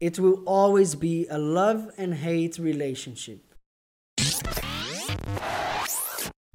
It will always be a love and hate relationship.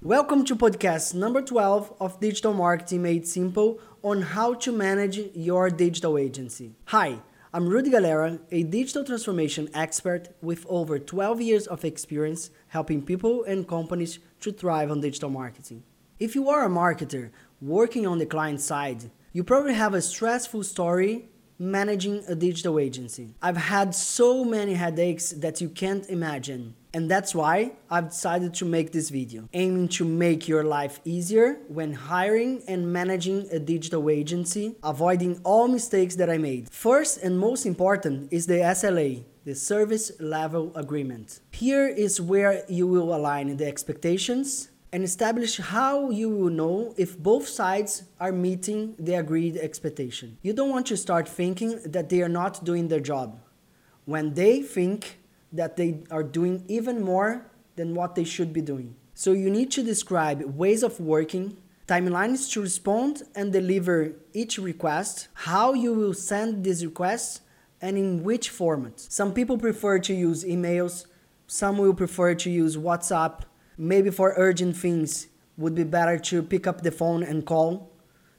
Welcome to podcast number 12 of Digital Marketing Made Simple on how to manage your digital agency. Hi, I'm Rudy Galera, a digital transformation expert with over 12 years of experience helping people and companies to thrive on digital marketing. If you are a marketer working on the client side, you probably have a stressful story managing a digital agency. I've had so many headaches that you can't imagine. And that's why I've decided to make this video, aiming to make your life easier when hiring and managing a digital agency, avoiding all mistakes that I made. First and most important is the SLA, the Service Level Agreement. Here is where you will align the expectations and establish how you will know if both sides are meeting the agreed expectation. You don't want to start thinking that they are not doing their job when they think that they are doing even more than what they should be doing. So you need to describe ways of working, timelines to respond and deliver each request, how you will send these requests, and in which format. Some people prefer to use emails, some will prefer to use WhatsApp. Maybe for urgent things would be better to pick up the phone and call.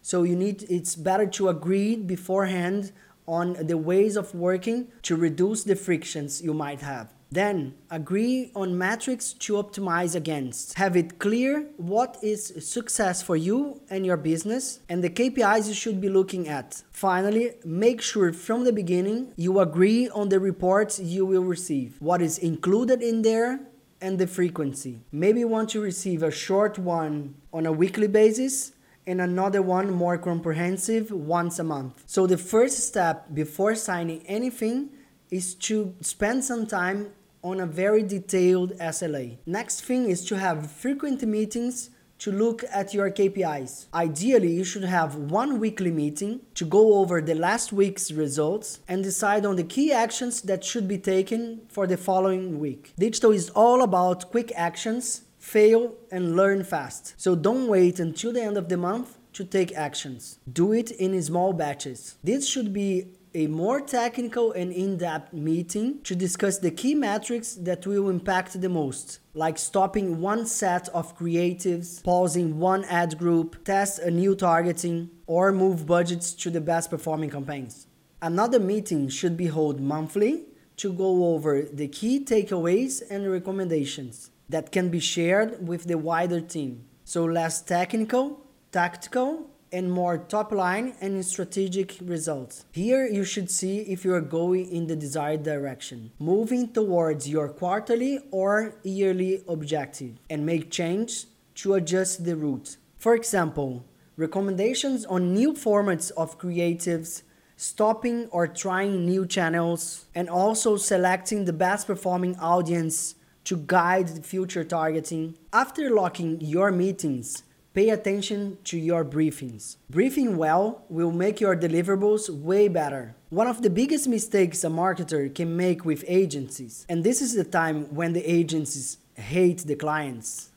So you need it's better to agree beforehand on the ways of working to reduce the frictions you might have. Then agree on metrics to optimize against. Have it clear what is success for you and your business and the KPIs you should be looking at. Finally, make sure from the beginning you agree on the reports you will receive, what is included in there and the frequency. Maybe you want to receive a short one on a weekly basis and another one more comprehensive once a month. So the first step before signing anything is to spend some time on a very detailed SLA. Next thing is to have frequent meetings to look at your KPIs. Ideally, you should have one weekly meeting to go over the last week's results and decide on the key actions that should be taken for the following week. Digital is all about quick actions fail, and learn fast. So don't wait until the end of the month to take actions. Do it in small batches. This should be a more technical and in-depth meeting to discuss the key metrics that will impact the most, like stopping one set of creatives, pausing one ad group, test a new targeting, or move budgets to the best performing campaigns. Another meeting should be held monthly to go over the key takeaways and recommendations that can be shared with the wider team. So less technical, tactical, and more top line and strategic results. Here you should see if you are going in the desired direction, moving towards your quarterly or yearly objective, and make change to adjust the route. For example, recommendations on new formats of creatives, stopping or trying new channels, and also selecting the best performing audience to guide future targeting. After locking your meetings, pay attention to your briefings. Briefing well will make your deliverables way better. One of the biggest mistakes a marketer can make with agencies, and this is the time when the agencies hate the clients,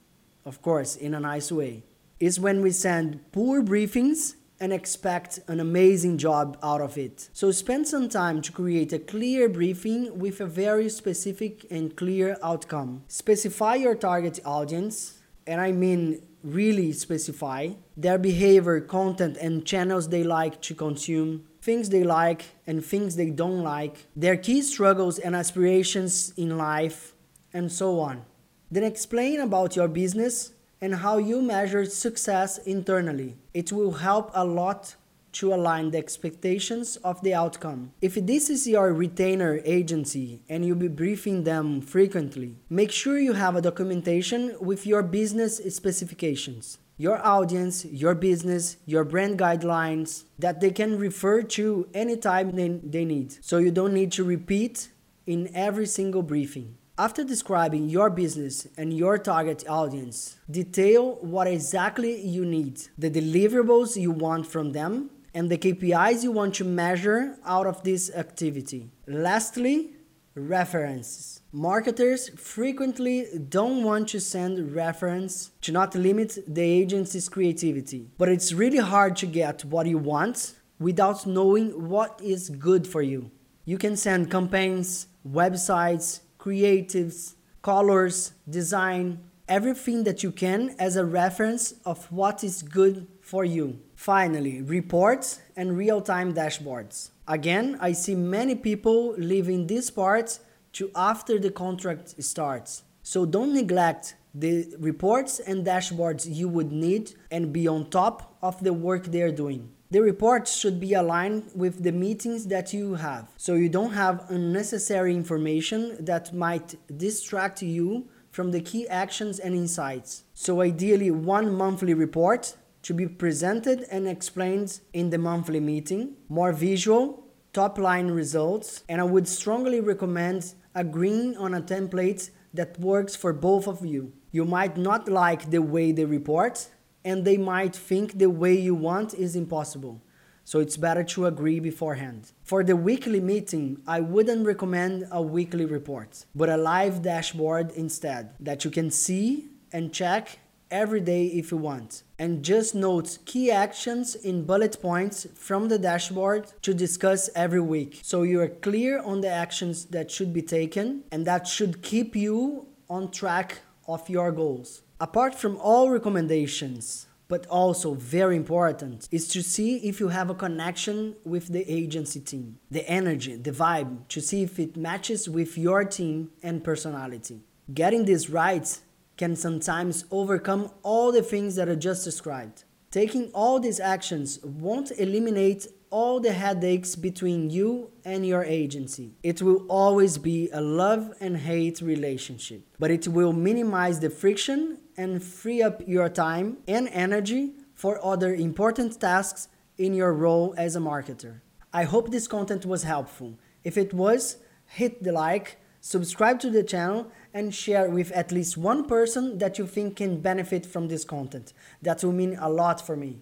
of course, in a nice way, is when we send poor briefings and expect an amazing job out of it. So spend some time to create a clear briefing with a very specific and clear outcome. Specify your target audience, and I mean really specify their behavior, content, and channels they like to consume, things they like and things they don't like, their key struggles and aspirations in life, and so on. Then explain about your business and how you measure success internally. It will help a lot to align the expectations of the outcome. If this is your retainer agency and you'll be briefing them frequently, make sure you have a documentation with your business specifications. Your audience, your business, your brand guidelines that they can refer to anytime they, they need. So you don't need to repeat in every single briefing. After describing your business and your target audience, detail what exactly you need, the deliverables you want from them, and the KPIs you want to measure out of this activity. Lastly, references. Marketers frequently don't want to send reference to not limit the agency's creativity, but it's really hard to get what you want without knowing what is good for you. You can send campaigns, websites, creatives, colors, design, everything that you can as a reference of what is good for you. Finally, reports and real time dashboards. Again, I see many people leaving this part to after the contract starts. So don't neglect the reports and dashboards you would need and be on top of the work they're doing. The reports should be aligned with the meetings that you have, so you don't have unnecessary information that might distract you from the key actions and insights. So, ideally, one monthly report to be presented and explained in the monthly meeting, more visual, top line results, and I would strongly recommend agreeing on a template that works for both of you. You might not like the way they report, and they might think the way you want is impossible. So it's better to agree beforehand. For the weekly meeting, I wouldn't recommend a weekly report, but a live dashboard instead that you can see and check every day if you want. And just note key actions in bullet points from the dashboard to discuss every week. So you are clear on the actions that should be taken and that should keep you on track of your goals. Apart from all recommendations, but also very important, is to see if you have a connection with the agency team, the energy, the vibe, to see if it matches with your team and personality. Getting this right can sometimes overcome all the things that I just described. Taking all these actions won't eliminate all the headaches between you and your agency. It will always be a love and hate relationship, but it will minimize the friction and free up your time and energy for other important tasks in your role as a marketer. I hope this content was helpful. If it was, hit the like, subscribe to the channel, and share with at least one person that you think can benefit from this content. That will mean a lot for me.